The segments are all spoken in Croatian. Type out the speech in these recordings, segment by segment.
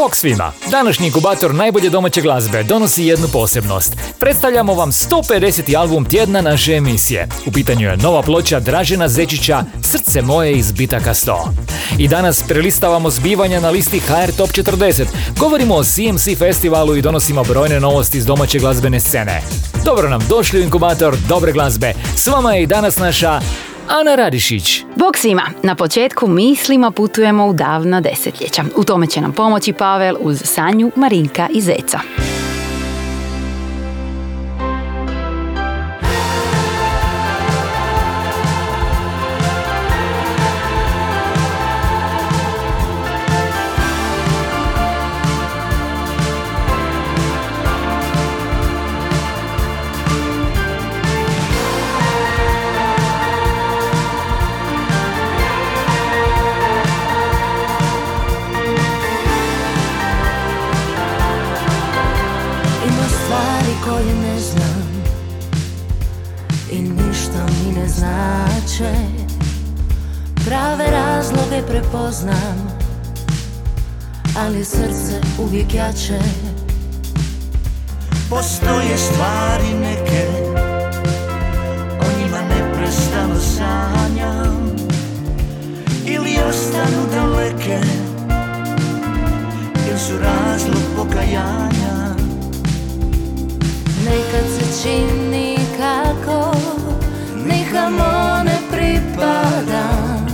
Bog svima! Današnji inkubator najbolje domaće glazbe donosi jednu posebnost. Predstavljamo vam 150. album tjedna naše emisije. U pitanju je nova ploča Dražena Zečića Srce moje iz bitaka 100. I danas prelistavamo zbivanja na listi HR Top 40. Govorimo o CMC festivalu i donosimo brojne novosti iz domaće glazbene scene. Dobro nam došli u inkubator dobre glazbe. S vama je i danas naša Ana Radišić. Bog svima, na početku mislima putujemo u davna desetljeća. U tome će nam pomoći Pavel uz Sanju, Marinka i Zeca. Znače Prave razloge prepoznam Ali srce uvijek jače. Postoje stvari neke O njima neprestano sanjam. Ili ostanu daleke Ili su razlog pokajanja. Nekad se čini kako Nikamo ne pripadam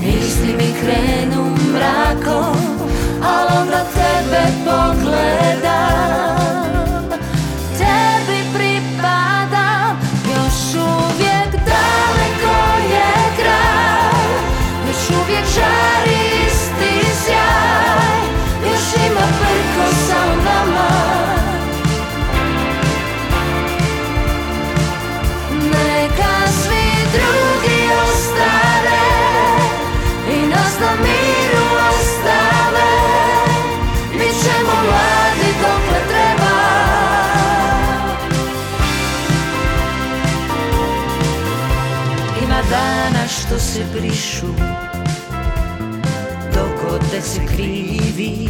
Misli mi krenu mrakom Al onda tebe pogledam se krivi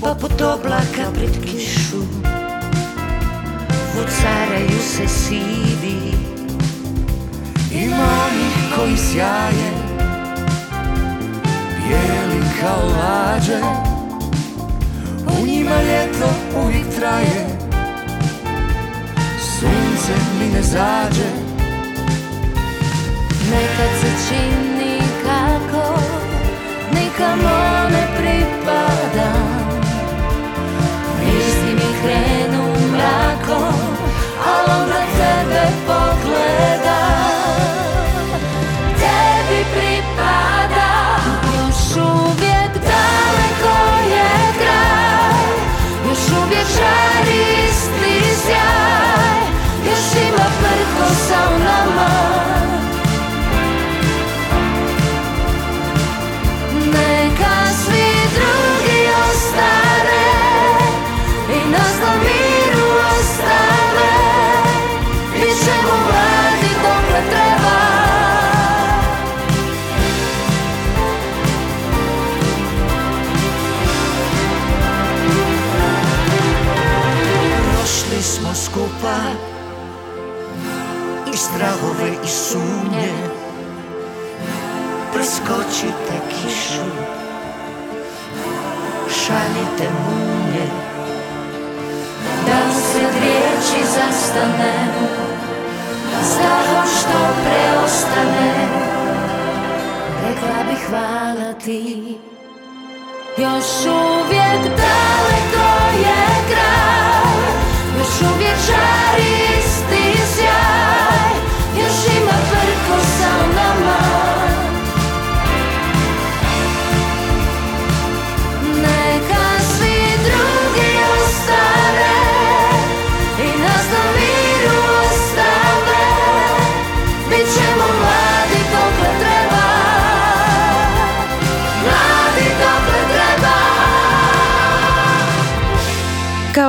Poput oblaka pred kišu. Vucaraju se sivi Ima onih koji sjaje Bijeli kao lađe. U njima ljeto uvijek traje Sunce mi ne zađe. Nekad se čini Nikamo ne strahove i sumnje. Preskočite kišu. Šaljite munje. Da usred riječi zastane? Stahom što preostane. Rekla bih hvala ti. Još uvijek daleko je kraj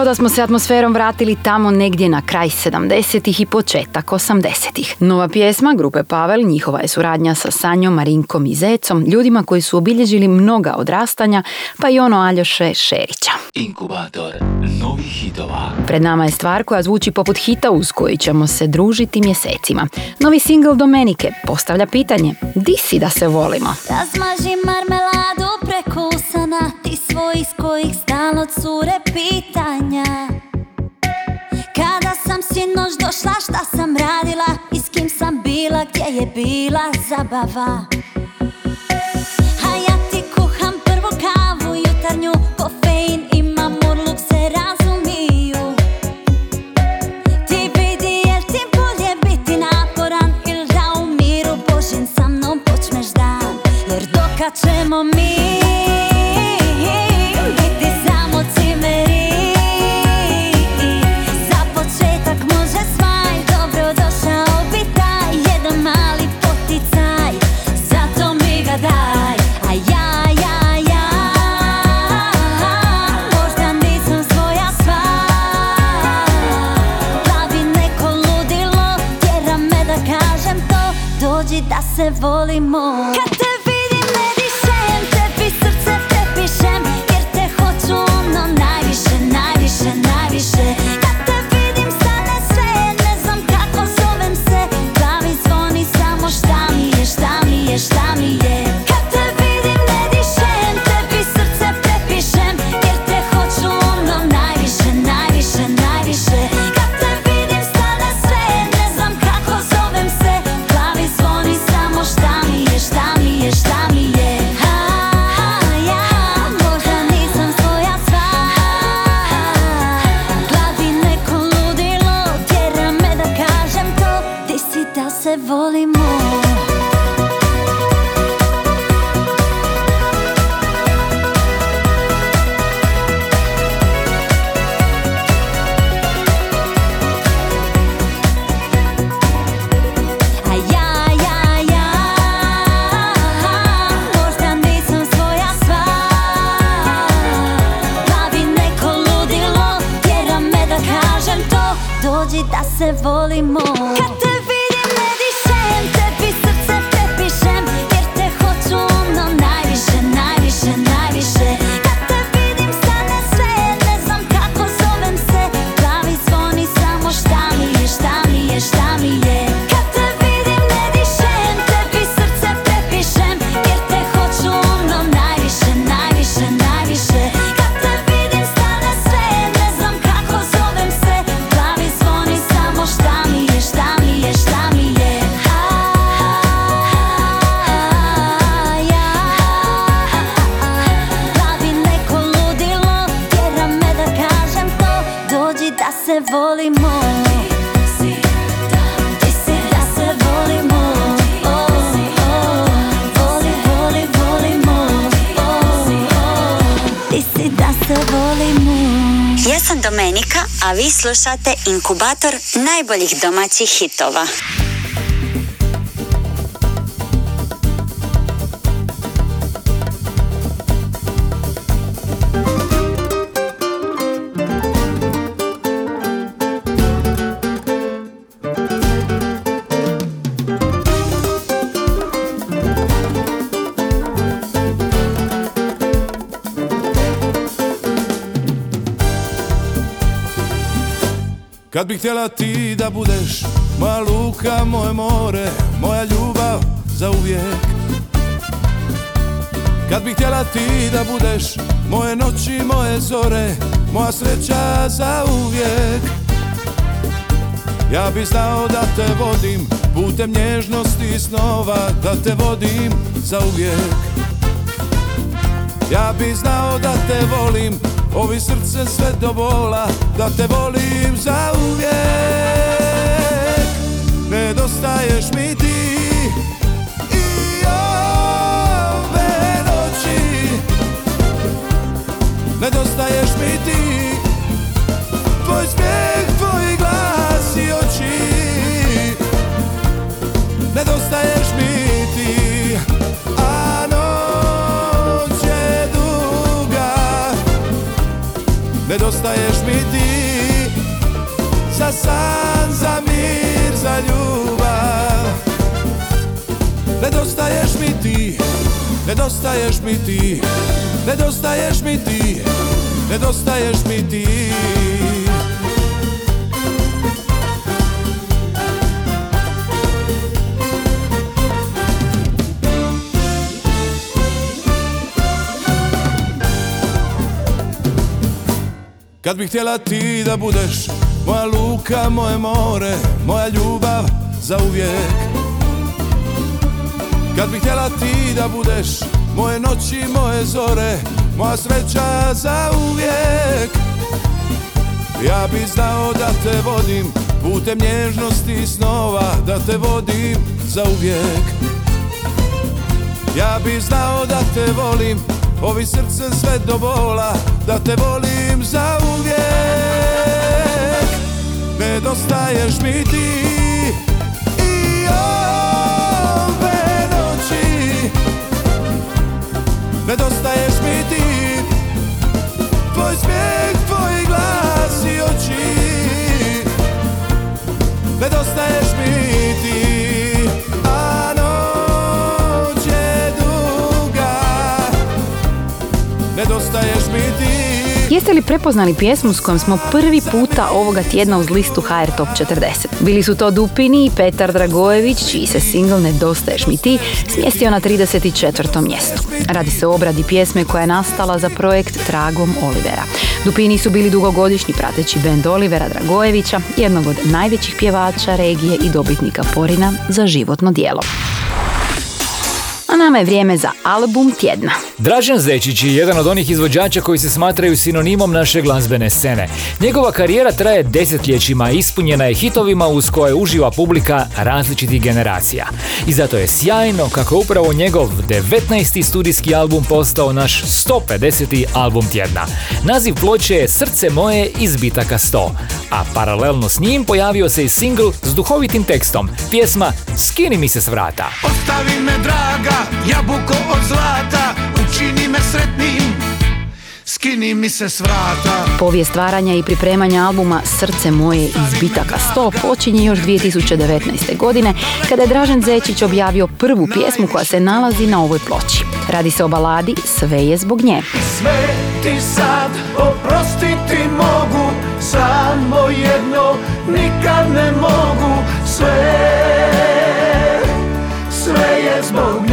da smo se atmosferom vratili tamo negdje na kraj 70-ih i početak 80-ih. Nova pjesma grupe Pavel, njihova je suradnja sa Sanjom, Marinkom i Zecom, ljudima koji su obilježili mnoga odrastanja, pa i ono Aljoše Šerića. Inkubator novih hitova. Pred nama je stvar koja zvuči poput hita uz koji ćemo se družiti mjesecima. Novi singl Domenike postavlja pitanje, di si da se volimo? Razmaži marmeladu preko Ti svoj iz kojih stalno cure pitanja. Kada sam sinoć došla šta sam radila I s kim sam bila gdje je bila zabava? A ja ti kuham prvu kavu jutarnju Kofein ima murluk se razumiju. Ti vidi jel ti bolje biti naporan Ili da u miru Božim sa mnom počneš dan? Jer dokad ćemo mi slušate inkubator najboljih domaćih hitova. Kad bih htjela ti da budeš moja luka, moje more, moja ljubav za uvijek. Kad bih htjela ti da budeš moje noći, moje zore, moja sreća za uvijek. Ja bi znao da te vodim putem nježnosti i snova, da te vodim za uvijek. Ja bi znao da te volim, ovi srce sve do bola, da te volim za uvijek. Nedostaješ mi ti i ove nedostaješ mi ti, tvoj smijeh, tvoj glas i oči, nedostaješ mi Nedostaješ mi ti Za san, za mir, za ljubav. Nedostaješ mi ti Nedostaješ mi ti Nedostaješ mi ti Nedostaješ mi ti Kad bih htjela ti da budeš Moja luka, moje more Moja ljubav za uvijek. Kad bih htjela ti da budeš Moje noći, moje zore Moja sreća za uvijek. Ja bi znao da te vodim Putem nježnosti i snova Da te vodim za uvijek. Ja bi znao da te volim Ovi srce sve do bola Da te volim za Nedostaješ mi ti. I ove noći Nedostaješ mi ti. Tvoj smijeh, tvoj glas i oči. Nedostaješ mi Jeste li prepoznali pjesmu s kojom smo prvi puta ovoga tjedna uz listu HR Top 40? Bili su to Dupini i Petar Dragojević, čiji se single Nedostaješ mi ti smjestio na 34. mjestu. Radi se o obradi pjesme koja je nastala za projekt Tragom Olivera. Dupini su bili dugogodišnji prateći bend Olivera Dragojevića, jednog od najvećih pjevača regije i dobitnika Porina za životno dijelo. A nama je vrijeme za album tjedna. Dražen Zečić je jedan od onih izvođača koji se smatraju sinonimom naše glazbene scene. Njegova karijera traje desetljećima i ispunjena je hitovima uz koje uživa publika različitih generacija. I zato je sjajno kako je upravo njegov 19. studijski album postao naš 150. album tjedna. Naziv ploče je Srce moje iz bitaka 100, a paralelno s njim pojavio se i single s duhovitim tekstom, pjesma Skini mi se s vrata. Ostavi me draga, jabuko od zlata Učini me sretnim, skini mi se s vrata Povijest stvaranja i pripremanja albuma Srce moje iz bitaka 100 počinje još 2019. godine kada je Dražen Zečić objavio prvu pjesmu koja se nalazi na ovoj ploči. Radi se o baladi Sve je zbog nje. Sve ti sad oprostiti mogu Samo jedno nikad ne mogu Sve, sve je zbog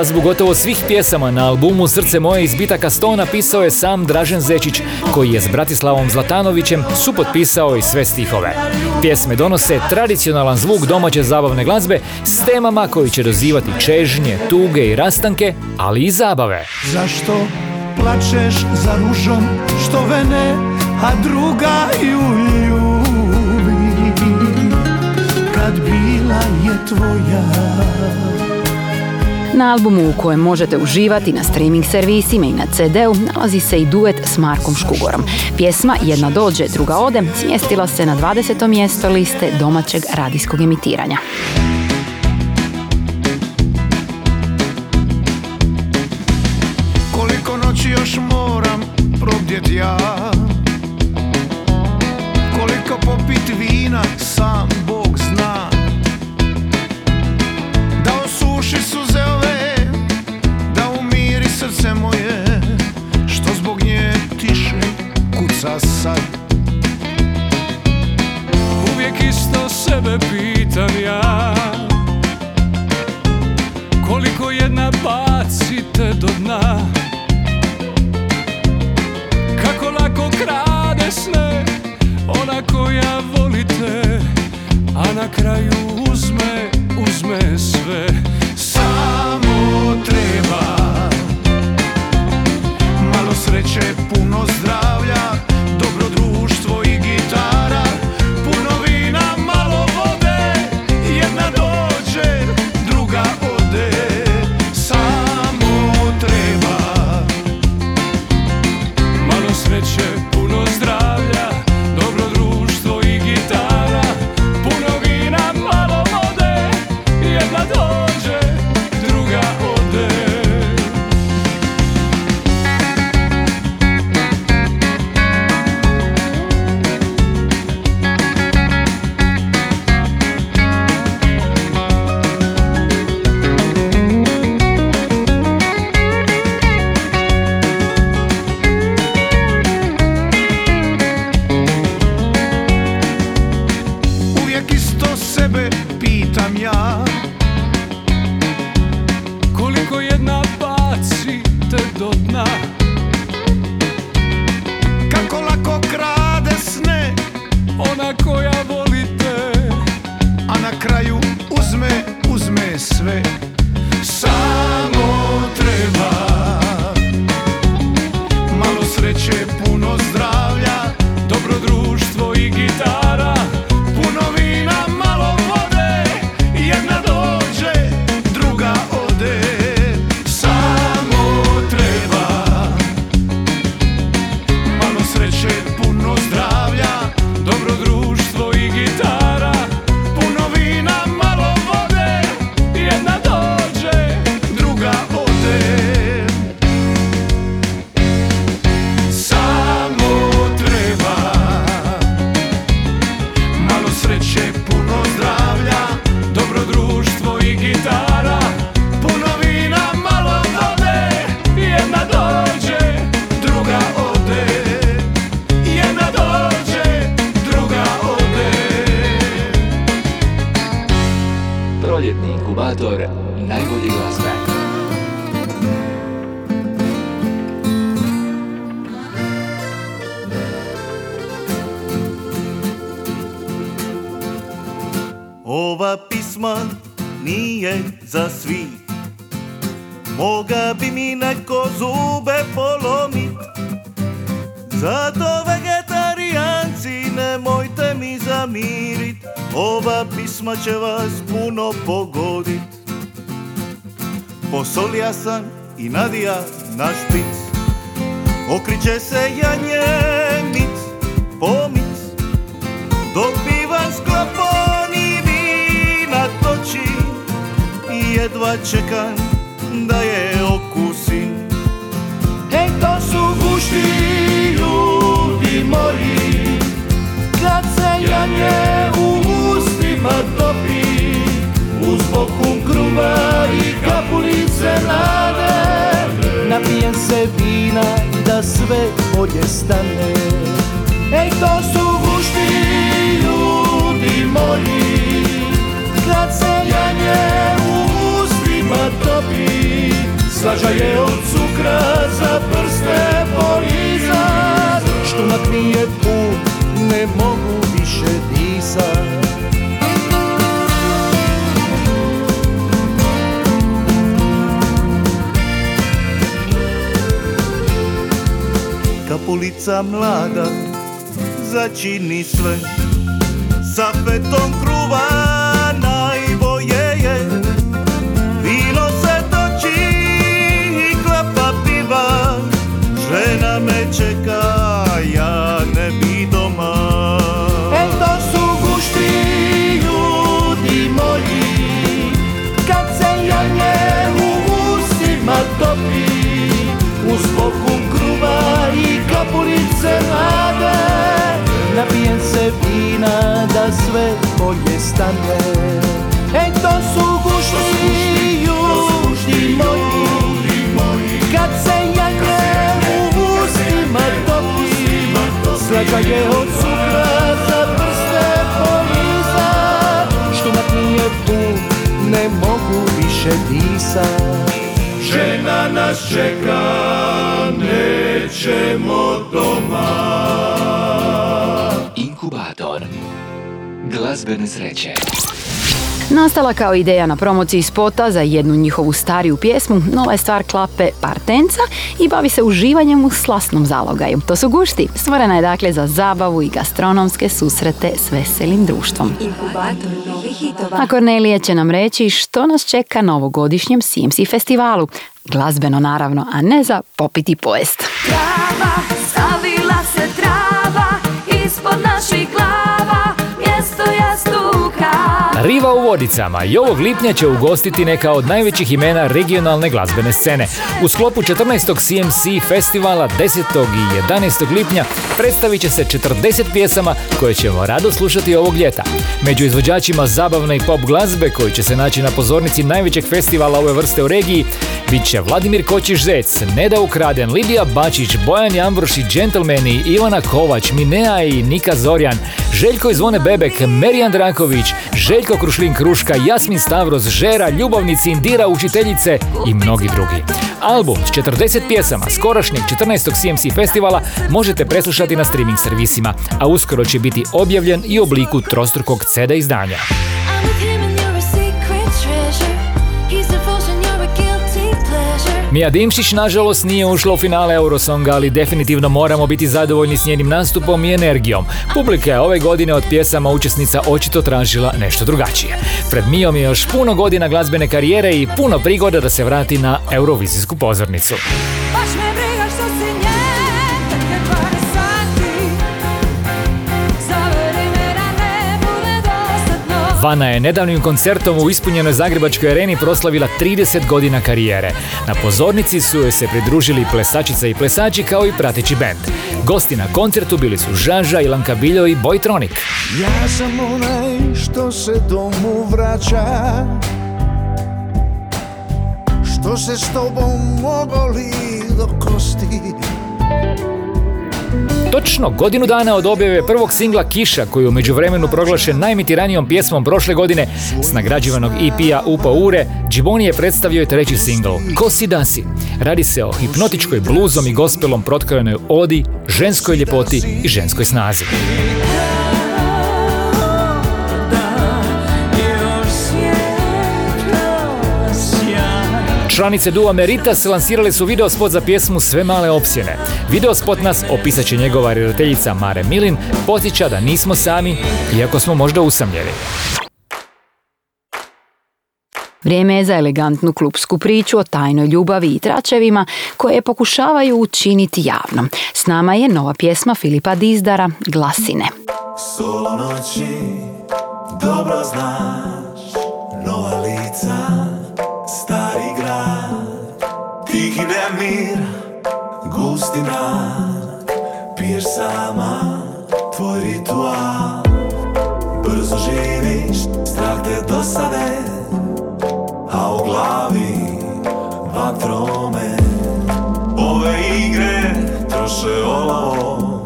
Glazbu gotovo svih pjesama na albumu Srce moje iz bitaka 100 napisao je sam Dražen Zečić, koji je s Bratislavom Zlatanovićem supotpisao i sve stihove. Pjesme donose tradicionalan zvuk domaće zabavne glazbe s temama koji će dozivati čežnje, tuge i rastanke, ali i zabave. Zašto plačeš za ružom što vene, a druga ju ljubi Kad bila je tvoja Na albumu u kojem možete uživati na streaming servisima i na CD-u nalazi se i duet s Markom Škugorom. Pjesma Jedna dođe, druga ode smjestila se na 20. mjesto liste domaćeg radijskog emitiranja. Koliko noći još moram probdjet ja Koliko popit vina sam Bog sad. Uvijek isto sebe pitam i nadija na špic Okriće se janjemic, pomic Dok bi vas skloponi vina toči I jedva čekam da je okusim. Hej, to su gušti ljudi moji. Kad se janje u ustima topi Uz bokum kruva i kapulice nade Napijem se vina da sve bolje stane. Ej, to su gušti ljudi moji Kad se janje u ustima topi Slađa je od cukra za prste polizat Štumak mi je pun, ne mogu više disat Kapulica mlada začini sve Sa fetom kruva kapulice nade Napijem se vina da sve bolje stane. Ej, to su gušti ljudi moji Kad se janje u ustima topi Slađa je od cukra za prste poliza Štumak mi je pun, ne mogu više disat Nas čeka, nećemo doma Inkubator glazbene sreće. Nastala kao ideja na promociji spota za jednu njihovu stariju pjesmu, nova je stvar klape Partenca i bavi se uživanjem u slasnom zalogaju. To su gušti. Stvorena je dakle za zabavu i gastronomske susrete s veselim društvom. A Kornelije će nam reći što nas čeka na ovogodišnjem CMC festivalu. Glazbeno naravno, a ne za popiti pojest. Trava, stavila se trava Riva u Vodicama i ovog lipnja će ugostiti neka od najvećih imena regionalne glazbene scene. U sklopu 14. CMC festivala 10. i 11. lipnja predstavit će se 40 pjesama koje ćemo rado slušati ovog ljeta. Među izvođačima zabavne i pop glazbe koji će se naći na pozornici najvećeg festivala ove vrste u regiji bit će Vladimir Kočiš Zec, Neda Ukraden, Lidija Bačić, Bojan Jambroši, Džentlmeni, Ivana Kovač, Minea i Nika Zorjan, Željko Zvone Bebek, Merijan Draković, Željko Krušlin Kruška, Jasmin Stavros, Žera, Ljubavnici, Indira, Učiteljice i mnogi drugi. Album s 40 pjesama skorašnjeg 14. CMC festivala možete preslušati na streaming servisima, a uskoro će biti objavljen i u obliku trostrukog CD izdanja. Mija Dimšić nažalost nije ušla u finale Eurosonga, ali definitivno moramo biti zadovoljni s njenim nastupom i energijom. Publika je ove godine od pjesama učesnica očito tražila nešto drugačije. Pred Mijom je još puno godina glazbene karijere i puno prigoda da se vrati na eurovizijsku pozornicu. Vana je nedavnim koncertom u ispunjenoj Zagrebačkoj areni proslavila 30 godina karijere. Na pozornici su joj se pridružili plesačica i plesači kao i prateći bend. Gosti na koncertu bili su Žaža, Ilanka Biljo i Bojtronik. Ja sam onaj što se domu vraća Što se s tobom ogoli do kosti Točno godinu dana od objave prvog singla Kiša, koji je u međuvremenu proglašen najmitiranijom pjesmom prošle godine s nagrađivanog EP-a Upa Ure, Džiboni je predstavio i treći singl, Ko si da si. Radi se o hipnotičkoj bluzom i gospelom protkajanoj odi, ženskoj ljepoti i ženskoj snazi. Članice duo Meritas lansirale su video spot za pjesmu Sve male opsjene. Video spot nas opisat će njegova redateljica Mare Milin, podsjeća da nismo sami, iako smo možda usamljeni. Vrijeme je za elegantnu klupsku priču o tajnoj ljubavi i tračevima koje pokušavaju učiniti javnom. S nama je nova pjesma Filipa Dizdara, Glasine. Solo noći, dobro znaš, nemir, gusti mrak, piješ sama tvoj ritual, brzo živiš, strah te dosade, a u glavi vatrome, ove igre troše olavo,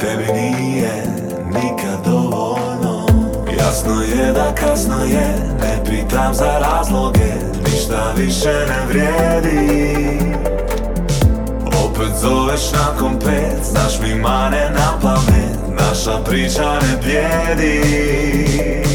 tebi nije nikad dovoljno. Jasno je da kasno je, ne pitam za razloge Ništa više ne vrijedi. Opet zoveš nakon pet, znaš mi mane na pamet Naša priča ne blijedi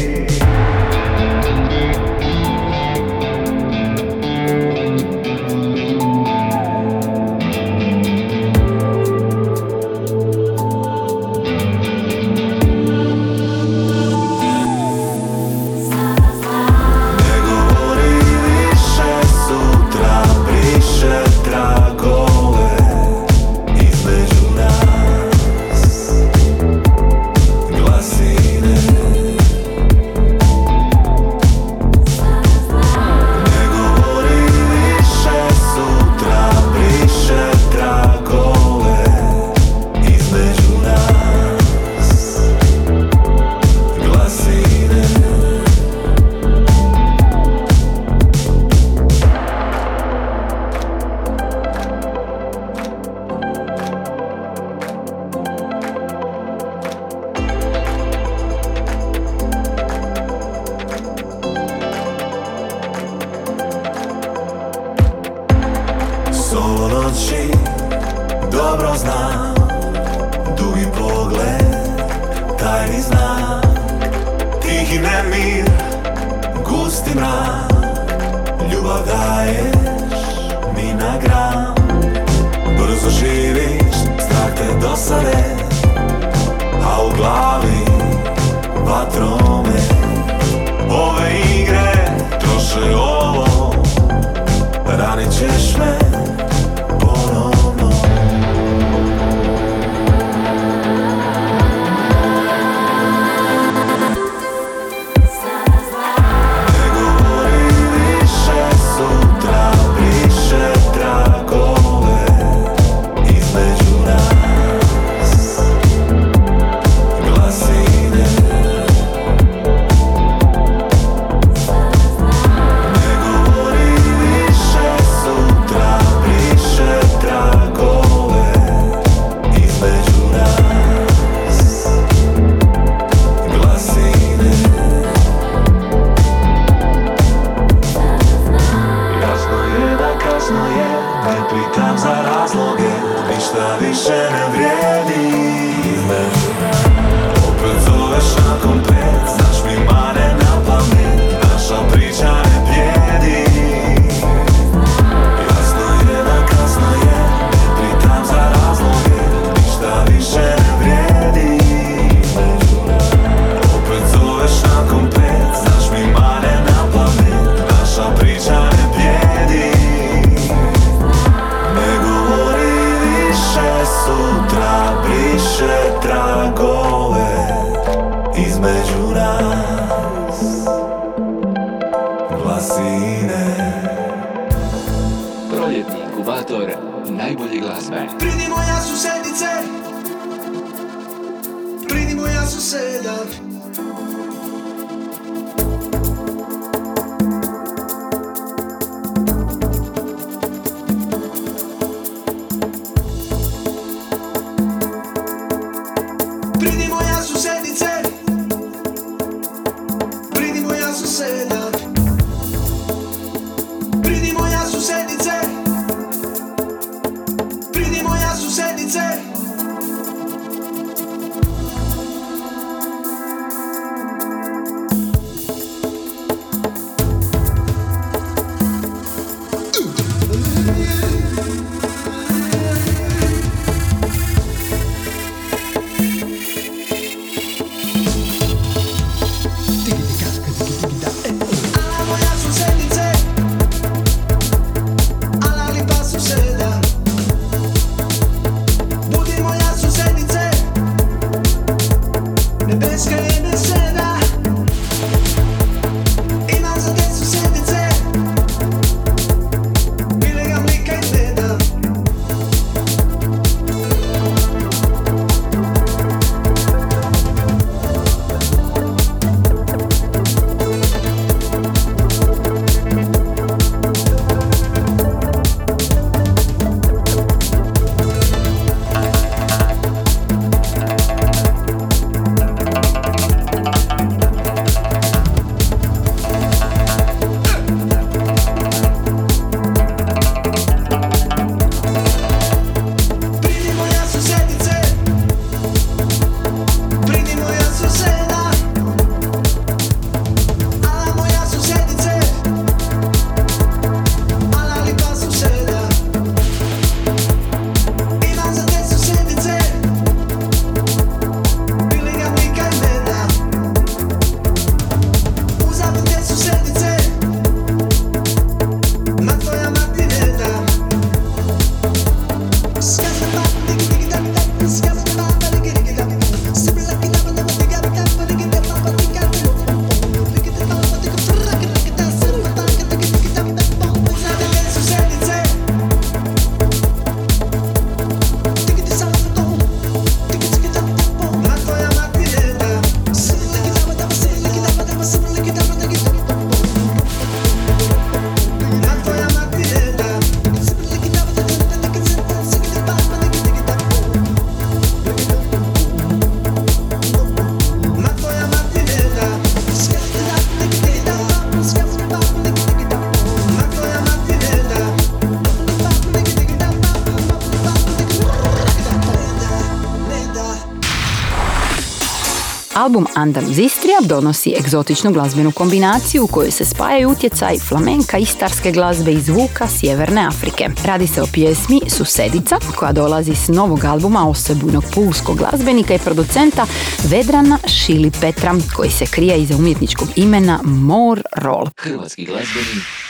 Album Andaluz Istrija donosi egzotičnu glazbenu kombinaciju u kojoj se spajaju utjecaj flamenka i starske glazbe i zvuka Sjeverne Afrike. Radi se o pjesmi Susedica koja dolazi s novog albuma osebujnog pulskog glazbenika i producenta Vedrana Šili Petra koji se krije iza umjetničkog imena More Roll. Hrvatski glazbeni.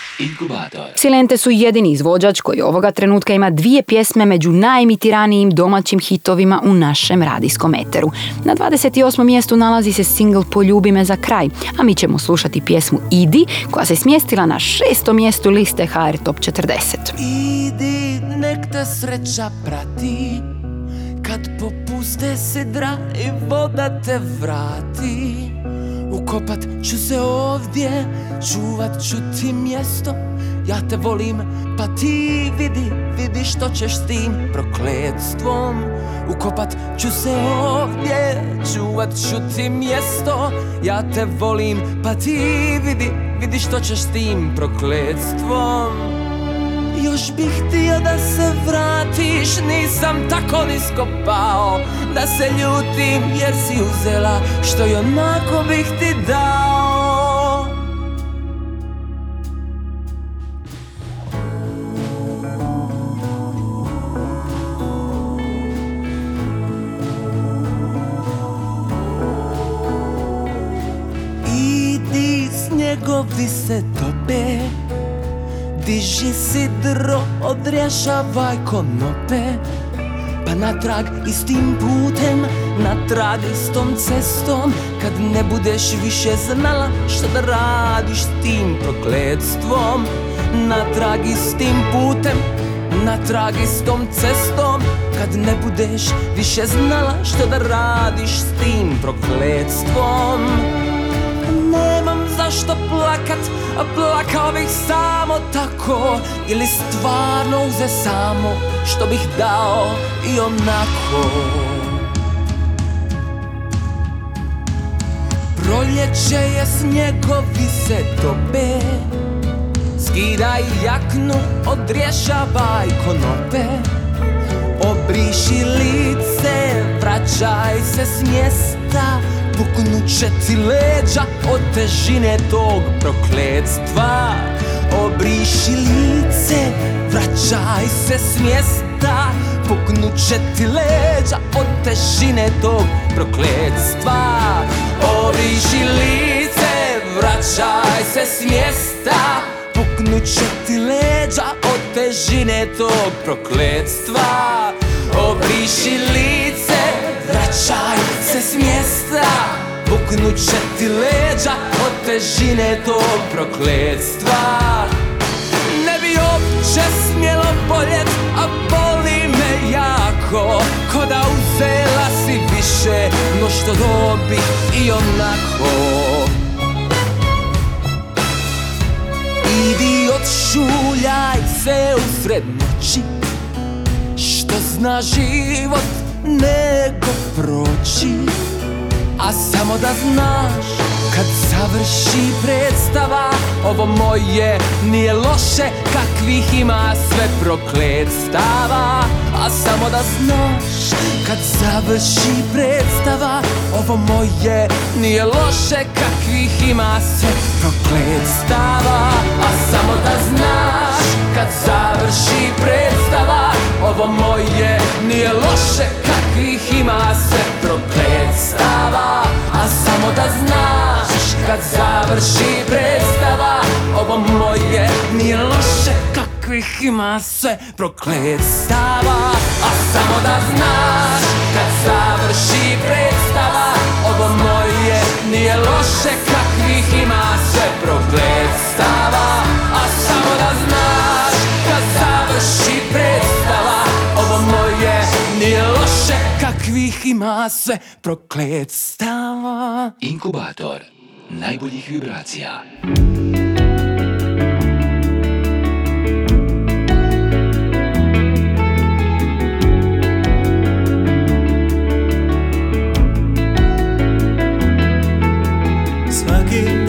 Silente su jedini izvođač koji ovoga trenutka ima dvije pjesme među najemitiranijim domaćim hitovima u našem radijskom eteru. Na 28. mjestu nalazi se single Poljubi me za kraj, a mi ćemo slušati pjesmu Idi koja se smjestila na šestom mjestu liste HR Top 40. Idi, nek te sreća prati Kad popuste sidra i voda te vrati Ukopat ću se ovdje, čuvat ću ti mjesto. Ja te volim, pa ti vidi, vidi što ćeš s tim prokletstvom. Ukopat ću se ovdje, čuvat ću ti mjesto. Ja te volim, pa ti vidi, vidi što ćeš s tim prokletstvom još bih htio da se vratiš, nisam tako nisko pao Da se ljutim jer si uzela što i onako bih ti dao Sidro, odrješavaj konope Pa natrag istim putem, natrag istom cestom. Kad ne budeš više znala što da radiš s tim prokletstvom Natrag istim putem, natrag istom cestom. Kad ne budeš više znala što da radiš s tim prokletstvom Nemam zašto plakat, plakao bih samo tako Ili stvarno uze samo što bih dao i onako. Proljeće je snjegovi se tope Skidaj jaknu, odrješavaj konope. Obriši lice, vraćaj se s mjesta Puknuće ti leđa od težine tog prokletstva. Obriši lice, vraćaj se s mjesta. Puknuće ti leđa od težine tog prokletstva. Obriši lice, vraćaj se s mjesta. Puknuće ti leđa od težine tog prokletstva. Obriši lice, vraćaj se s mjesta Puknuće ti leđa od težine tog prokletstva Ne bi uopće smjelo boljet, a boli me jako. Ko da uzela si više no što dobi i onako. Idi odšuljaj se u srednoći Što zna život nego proći A samo da znaš kad završi predstava Ovo moje nije loše kakvih ima sve prokletstava. A samo da znaš kad završi predstava Ovo moje nije loše kakvih ima sve prokletstava. A samo da znaš kad završi predstava Ovo moje nije loše kakvih ima sve prokletstava A samo da znaš kad završi predstava Ovo moje nije loše kakvih ima sve prokletstava A samo da znaš kad završi predstava Ovo moje nije loše kakvih ima sve prokletstava ima sve prokletstava Inkubator najboljih vibracija. Svakim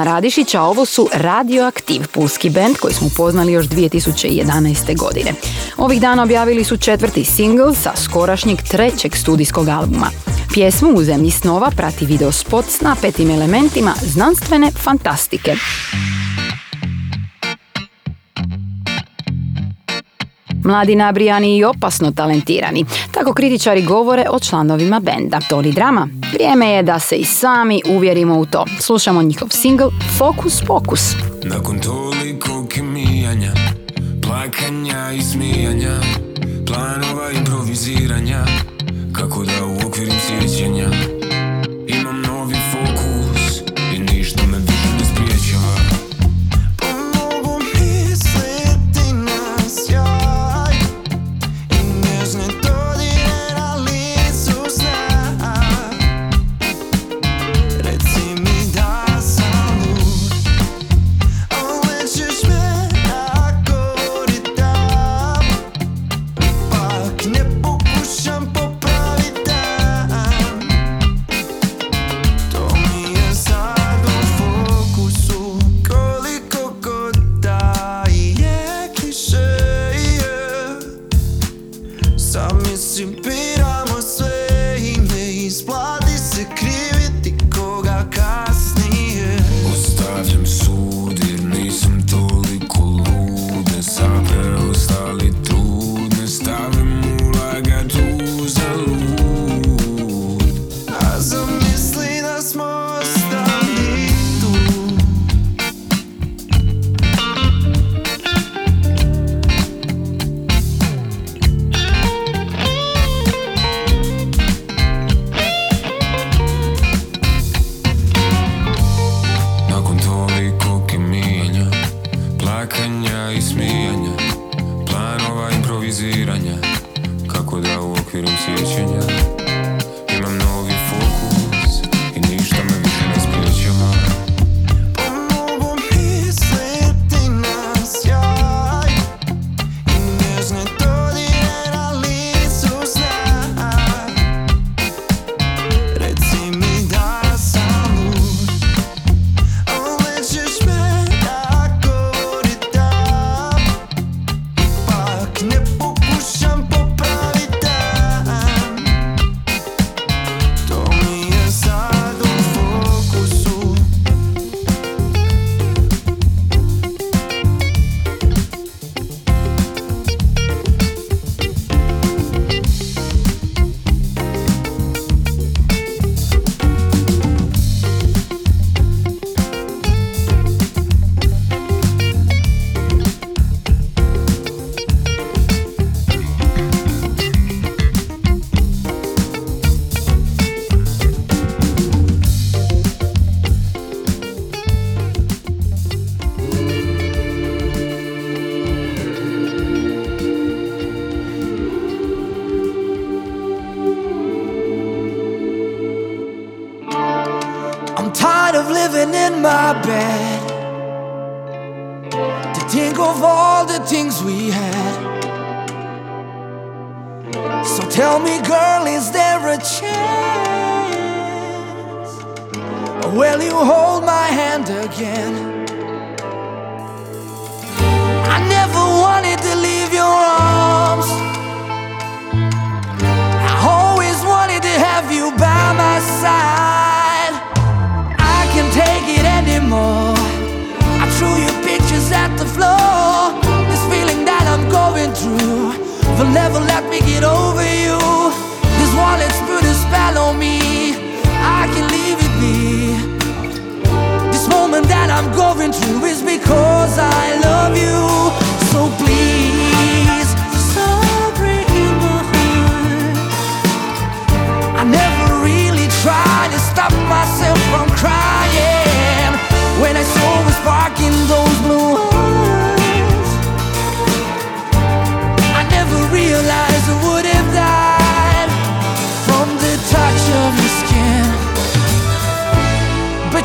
Ja sam Ana Radišić, a ovo su Radioaktiv, pulski band koji smo upoznali još 2011. godine. Ovih dana objavili su četvrti singl sa skorašnjeg trećeg studijskog albuma. Pjesmu U zemlji snova prati video spot s napetim elementima znanstvene fantastike. Mladi nabrijani i opasno talentirani. Tako kritičari govore o članovima benda. To li drama? Vrijeme je da se i sami uvjerimo u to. Slušamo njihov singl Fokus Pokus. Nakon toliko kemijanja Plakanja i smijanja Planova improviziranja Kako da uokvirim sjećanja Improviziranja Kako da uokvirim sjećanja So tell me, girl, is there a chance? Or will you hold my hand again? I never wanted to leave your arms. I always wanted to have you by my side. I can't take it anymore. I threw your pictures at the floor. This feeling that I'm going through will never let me get over you. This wallet's put a spell on me. I can leave it be. This moment that I'm going through is because I love you. So please,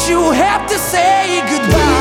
you have to say goodbye.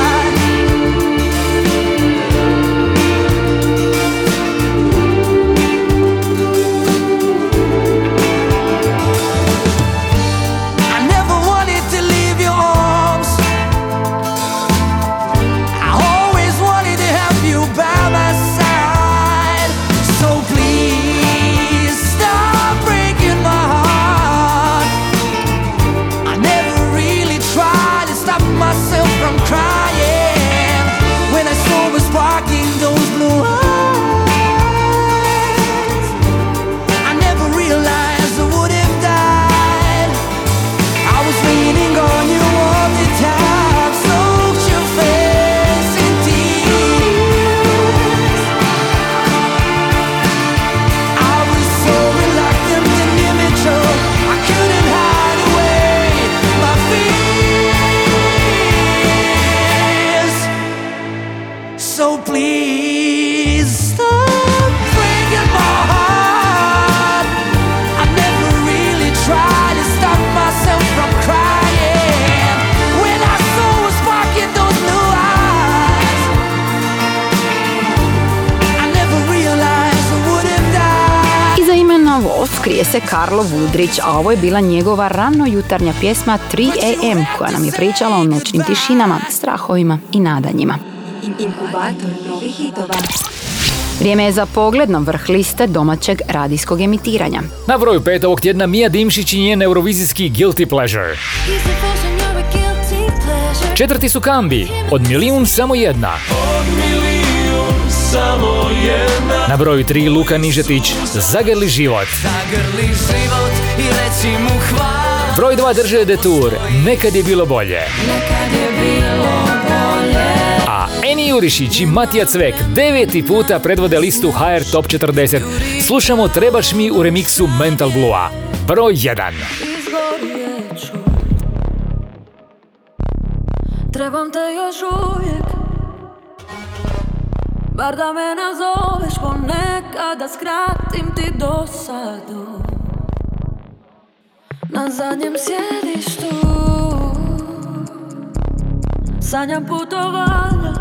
Karlo Vudrić, a ovo je bila njegova rano jutarnja pjesma 3 AM koja nam je pričala o noćnim tišinama, strahovima i nadanjima. Inkubator novih hitova. Vrijeme je za pogled na vrh liste domaćeg radijskog emitiranja. Na broju pet ovog tjedna Mija Dimšić i njen eurovizijski Guilty Pleasure. Četvrti su Kambi, od milijun samo jedna. Samo jedna Na broju tri Luka Nižetić, Zagrli život. Zagrli život i reci mu hvala Broj dva drže Detour, Nekad je bilo bolje. Nekad je bilo bolje A Eni Jurišić i Matija Cvek deveti puta predvode listu HR Top 40. Slušamo Trebaš mi u remiksu Mental Blue-a. Broj 1. izgorjet ću Trebam te još uvijek Bar da me nazoveš ponekad Da skratim ti dosadu. Na zadnjem sjedištu Sanjam putovanja.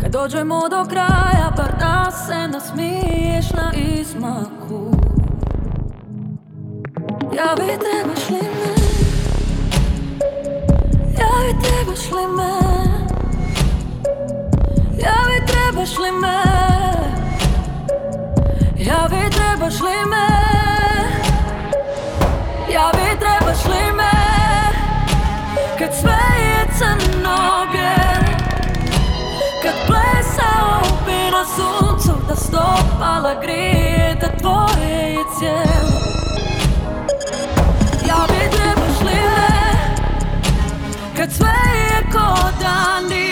Kad dođemo do kraja Bar da se nasmiješ na izmaku. Ja bi trebaš li me? Ja bi trebaš li me Ja bi trebaš li me? Ja bi trebaš li me? Ja bi trebaš li me? Kad sve je crno bijelo Kad plesao bi na suncu Da stopala grije Da tvoje je cijelo. Ja bi trebaš li me? Kad sve je ko da nije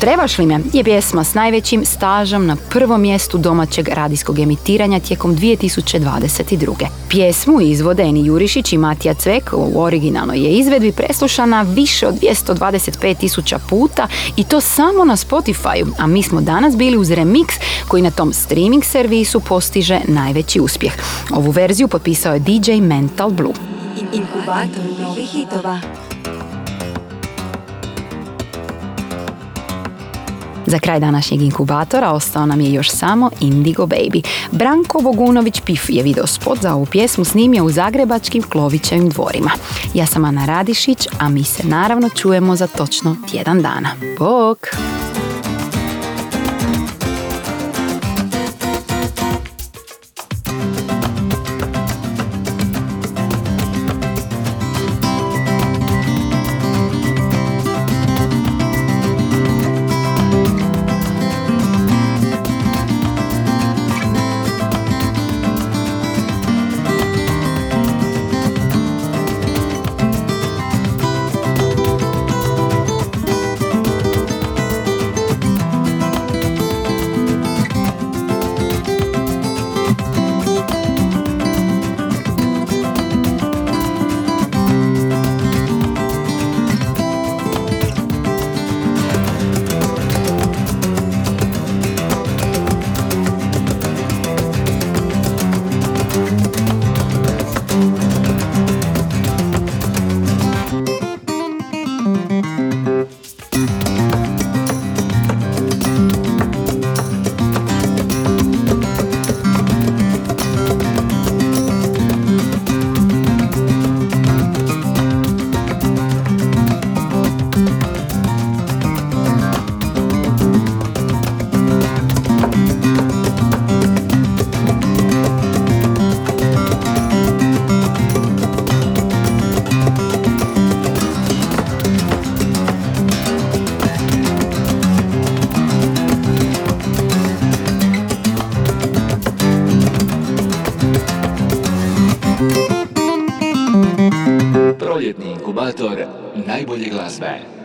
Trebaš li me je pjesma s najvećim stažom na prvom mjestu domaćeg radijskog emitiranja tijekom 2022. Pjesmu izvode Eni Jurišić i Matija Cvek u originalnoj je izvedbi preslušana više od 225 tisuća puta i to samo na Spotify, a mi smo danas bili uz remix koji na tom streaming servisu postiže najveći uspjeh. Ovu verziju potpisao je DJ Mental Blue. Inkubator novih hitova. Za kraj današnjeg inkubatora ostao nam je još samo Indigo Baby. Branko Bogunović Pif je video spot za ovu pjesmu snimio u zagrebačkim Klovićevim dvorima. Ja sam Ana Radišić, a mi se naravno čujemo za točno tjedan dana. Bok! Inkubator najbolje glazbe.